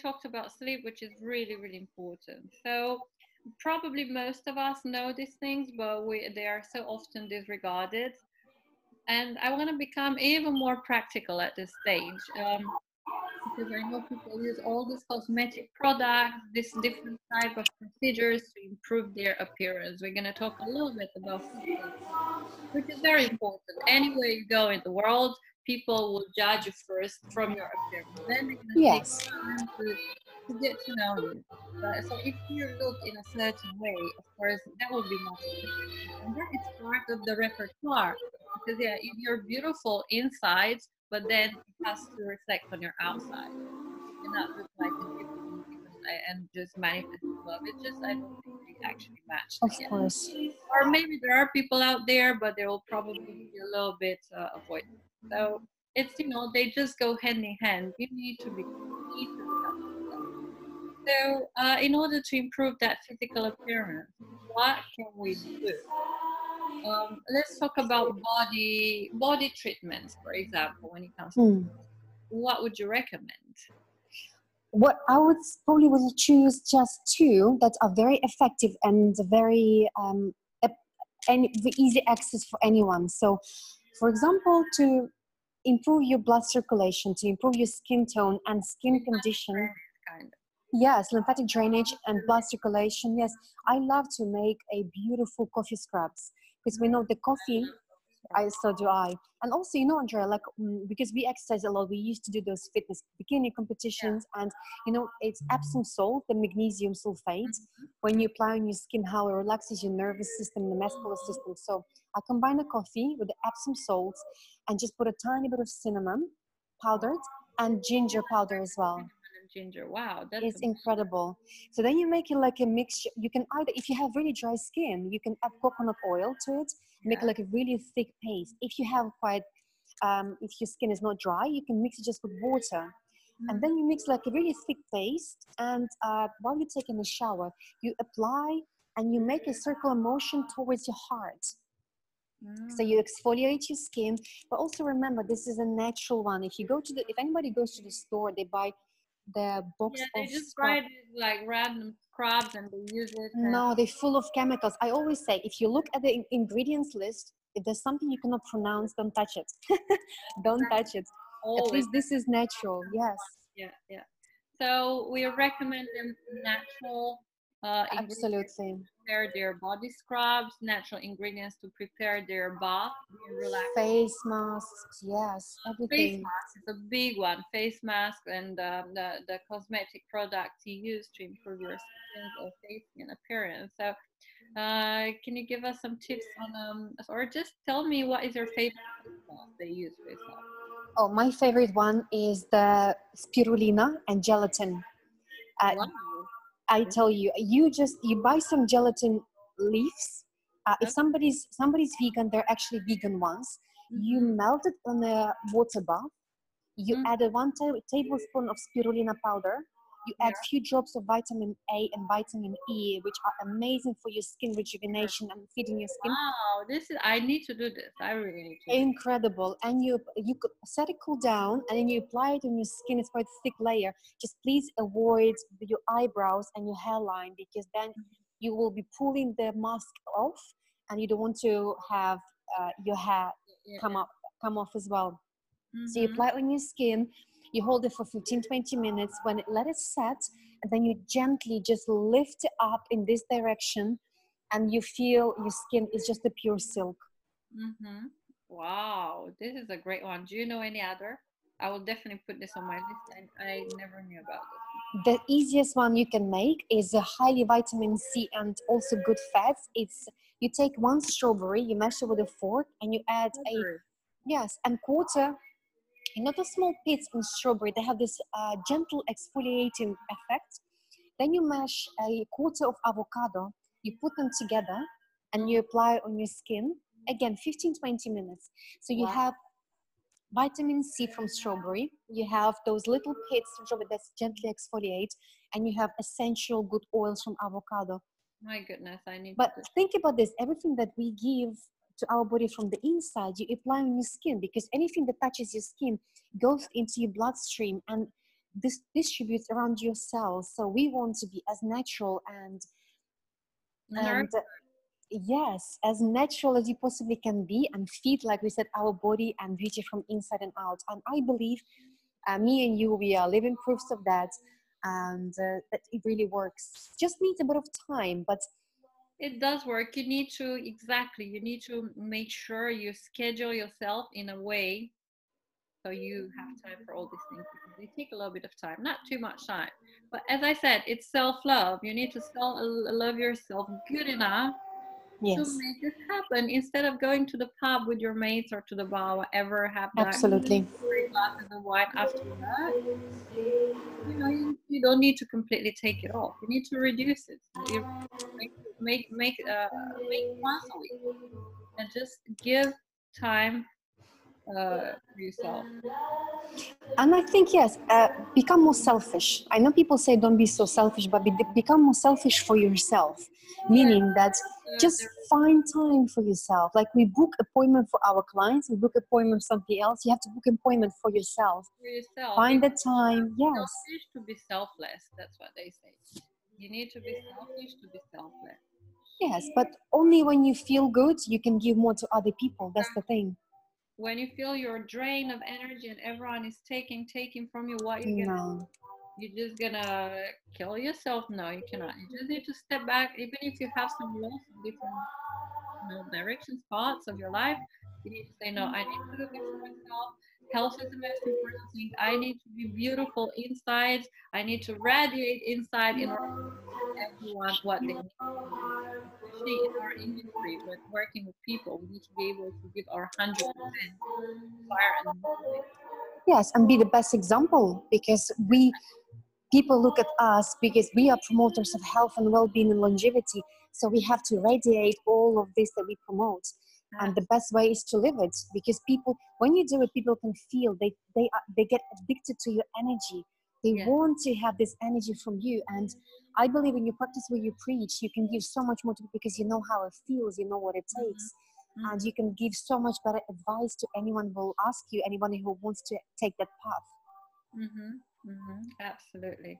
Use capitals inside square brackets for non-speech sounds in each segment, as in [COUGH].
talked about sleep, which is really, really important. So probably most of us know these things, but we they are so often disregarded. And I want to become even more practical at this stage. Um, because I know people use all these cosmetic products, this different type of procedures to improve their appearance. We're going to talk a little bit about which is very important. Anywhere you go in the world, people will judge you first from your appearance. Then they're going to Yes. take time to, to get to know you. Uh, so if you look in a certain way, of course, that will be easier. And that is part of the repertoire. Because yeah, if you're beautiful inside, but then it has to reflect on your outside. You cannot look like and just manifest love. It's just I don't think they actually match. Of course. Or maybe there are people out there, but they will probably be a little bit uh, avoidant. So it's you know they just go hand in hand. You need to be. So uh, in order to improve that physical appearance, what can we do? Um, let's talk about body body treatments, for example. When it comes to Hmm. what would you recommend? What I would probably will choose just two that are very effective and very um, and the easy access for anyone. So, for example, to improve your blood circulation, to improve your skin tone and skin condition, Kind of. Yes, lymphatic drainage and blood circulation. Yes, I love to make a beautiful coffee scrubs because we know the coffee. I so do I, and also you know, Andrea, like mm, because we exercise a lot, we used to do those fitness bikini competitions, and you know, it's Epsom salt, the magnesium sulfate. When you apply on your skin, how it relaxes your nervous system, the muscular system. So I combine the coffee with the Epsom salts, and just put a tiny bit of cinnamon powdered and ginger powder as well And ginger. Wow, that's it's a- incredible. So then you make it like a mixture. You can either, if you have really dry skin, you can add coconut oil to it, make it like a really thick paste. If you have quite, um, if your skin is not dry, you can mix it just with water. And then you mix like a really thick paste. And uh, while you're taking a shower, you apply and you make a circular motion towards your heart. So you exfoliate your skin, but also remember this is a natural one. If you go to the, if anybody goes to the store, they buy the box Yeah, they of just buy these like random scrubs and they use it. and- No, they're full of chemicals. I always say, if you look at the in- ingredients list, if there's something you cannot pronounce, don't touch it. [LAUGHS] don't touch it. At least this is natural. Yes, Yeah, yeah. So we recommend them natural uh, absolutely. prepare their body scrubs, natural ingredients to prepare their bath, relax. Face masks. Yes, Face everything. mask is a big one. Face mask and um, the the cosmetic products you use to improve your skin or face and appearance. So, uh, can you give us some tips on um, or just tell me what is your favorite face mask they use for yourself? Oh, my favorite one is the spirulina and gelatin. Uh, Wow. I tell you, you just you buy some gelatin leaves. Uh, if somebody's somebody's vegan, they're actually vegan ones. You Mhm. melt it in a water bath. You Mm. add a one ta- tablespoon of spirulina powder. You add Yeah. few drops of vitamin A and vitamin E, which are amazing for your skin rejuvenation and feeding your skin. Wow, this is I need to do this. I really need to. Incredible. And you you could set it cool down and then you apply it on your skin. It's quite a thick layer. Just please avoid your eyebrows and your hairline because then you will be pulling the mask off and you don't want to have uh, your hair Yeah, come up come off as well. So you Mhm. apply it on your skin, you hold it for 15, 20 minutes. When it let it set, and then you gently just lift it up in this direction, and you feel your skin is just a pure silk. mm-hmm. Wow, this is a great one. Do you know any other? I will definitely put this on my list. I, I never knew about it The easiest one you can make is a highly vitamin C and also good fats. It's you take one strawberry, you mash it with a fork, and you add a yes, and quarter. You know the small pits in strawberry, they have this uh, gentle exfoliating effect. Then you mash a quarter of avocado, you put them together, and you apply on your skin. Again, 15 20 minutes. So you Wow. have vitamin C from strawberry, you have those little pits from strawberry that's gently exfoliate, and you have essential good oils from avocado. My goodness, I need But think about this everything that we give to our body from the inside, you apply on your skin because anything that touches your skin goes into your bloodstream. And this distributes around your cells. So we want to be as natural and and uh, yes, as natural as you possibly can be, and feed, like we said, our body and beauty from inside and out. And I believe uh, me and you, we are living proofs of that, and uh, that it really works. Just needs a bit of time, but it does work. You need to exactly. You need to make sure you schedule yourself in a way so you have time for all these things because they take a little bit of time, not too much time. But as I said, it's self-love. You need to self love yourself good enough yes. to make this happen instead of going to the pub with your mates or to the bar, whatever. Have that absolutely three glasses of wine after that. You know, you, you, don't need to completely take it off. You need to reduce it. You make make uh, make once a week, and just give time uh, yourself. And I think yes, uh, become more selfish. I know people say don't be so selfish, but be, become more selfish for yourself, meaning that just find time for yourself. Like we book appointment for our clients, we book appointment for somebody else. You have to book appointment for yourself. For yourself. Find the time. Yes. Selfish to be selfless. That's what they say. You need to be selfish to be selfless. Yes, but only when you feel good, you can give more to other people. That's the thing when you feel your drain of energy and everyone is taking taking from you what you're gonna no. you're just gonna kill yourself no you cannot you just need to step back even if you have some loss in different you know, directions parts of your life you need to say no i need to look after myself health is the most important thing. I need to be beautiful inside. I need to radiate inside in order to everyone what they need. Especially in our industry with working with people we need to be able to give our 100% fire and yes and be the best example because we people look at us because we are promoters of health and well-being and longevity. So we have to radiate all of this that we promote and the best way is to live it because people when you do it people can feel they they they get addicted to your energy they yeah. want to have this energy from you and i believe when you practice what you preach you can give so much more to because you know how it feels you know what it mm-hmm. takes mm-hmm. and you can give so much better advice to anyone who will ask you anyone who wants to take that path mm-hmm. Mm-hmm. absolutely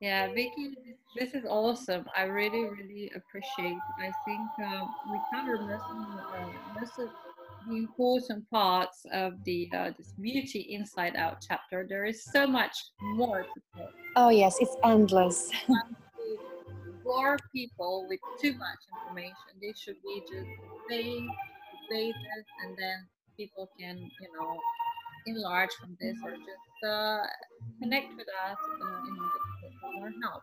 yeah, Vicky, this is awesome. I really, really appreciate. I think um, we covered most of, uh, most of the important parts of the uh, this beauty inside out chapter. There is so much more to say. Oh yes, it's endless. [LAUGHS] For people with too much information, they should be just vague, vague, and then people can, you know, enlarge from this or just uh, connect with us uh, help.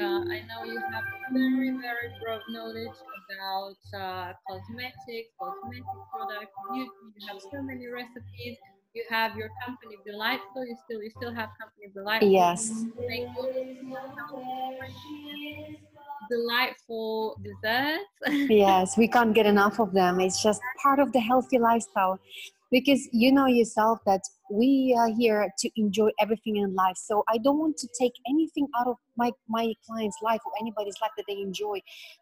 Uh, I know you have very, very broad knowledge about uh, cosmetics, cosmetic products, beauty. You have so many recipes. You have your company Delightful. You still, you still have company Delightful. Yes. Delightful desserts. [LAUGHS] yes, we can't get enough of them. It's just part of the healthy lifestyle because you know yourself that we are here to enjoy everything in life. So i don't want to take anything out of my my client's life or anybody's life that they enjoy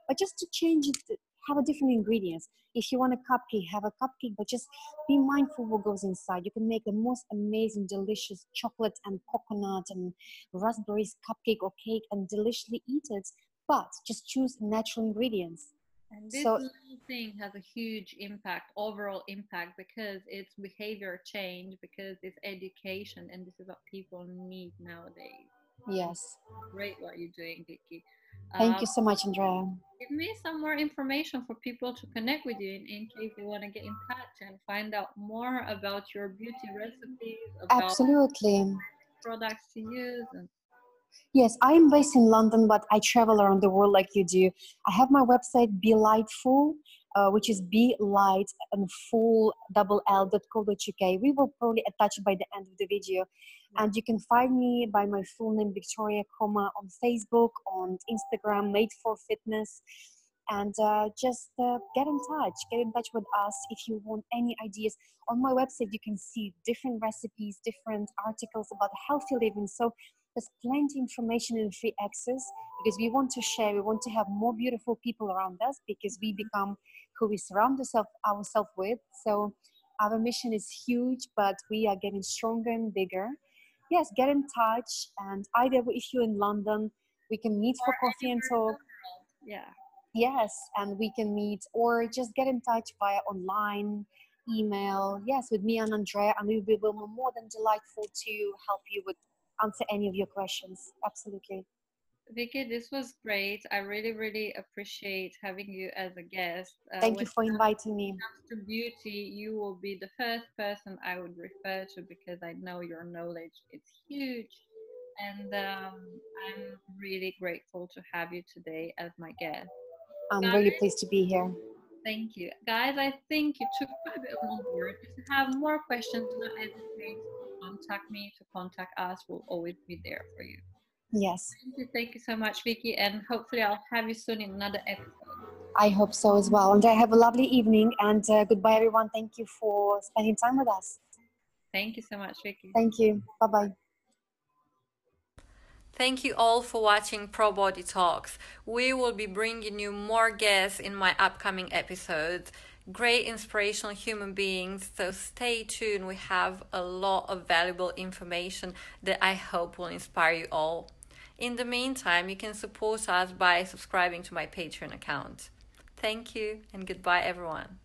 but just to change it have a different ingredients. If you want a cupcake have a cupcake but just be mindful what goes inside. You can make the most amazing delicious chocolate and coconut and raspberries cupcake or cake and deliciously eat it but just choose natural ingredients and this so, thing has a huge impact, overall impact, because it's behavior change, because it's education, and this is what people need nowadays. Yes. Great what you're doing, Vicky. Thank um, you so much, Andrea. Give me some more information for people to connect with you in, in case they want to get in touch and find out more about your beauty recipes, Absolutely. products to use, and Yes, I am based in London, but I travel around the world like you do. I have my website, Be Lightful, uh, which is Be Light and Full double L dot co dot uk. We will probably attach it by the end of the video. And you can find me by my full name, Victoria Coma, on Facebook, on Instagram, Made for Fitness. And uh, just uh, get in touch. Get in touch with us if you want any ideas. On my website, you can see different recipes, different articles about healthy living. So there's plenty information in free access because we want to share we want to have more beautiful people around us because we become who we surround ourselves ourselves with so our mission is huge but we are getting stronger and bigger yes, get in touch. And either if you're in London, we can meet for coffee and talk. Yeah. Yes, and we can meet or just get in touch via online, email. Yes, with me and Andrea, and we will be more than delightful to help you with answer any of your questions. Absolutely. Vicky, this was great. I really, really appreciate having you as a guest. Uh, Thank you for inviting me. to beauty, you will be the first person I would refer to because I know your knowledge is huge. And um, I'm really grateful to have you today as my guest. I'm Guys, really pleased to be here. Thank you. Guys, I think you took quite a bit on board. If you have more questions, don't hesitate contact me, to contact us. We'll always be there for you. Yes. Thank you, thank you so much, Vicky, and hopefully I'll have you soon in another episode. I hope so as well. And I have a lovely evening and uh, goodbye, everyone. Thank you for spending time with us. Thank you so much, Vicky. Thank you. Bye bye. Thank you all for watching Pro Body Talks. We will be bringing you more guests in my upcoming episodes. Great inspirational human beings, so stay tuned. We have a lot of valuable information that I hope will inspire you all. In the meantime, you can support us by subscribing to my Patreon account. Thank you and goodbye, everyone.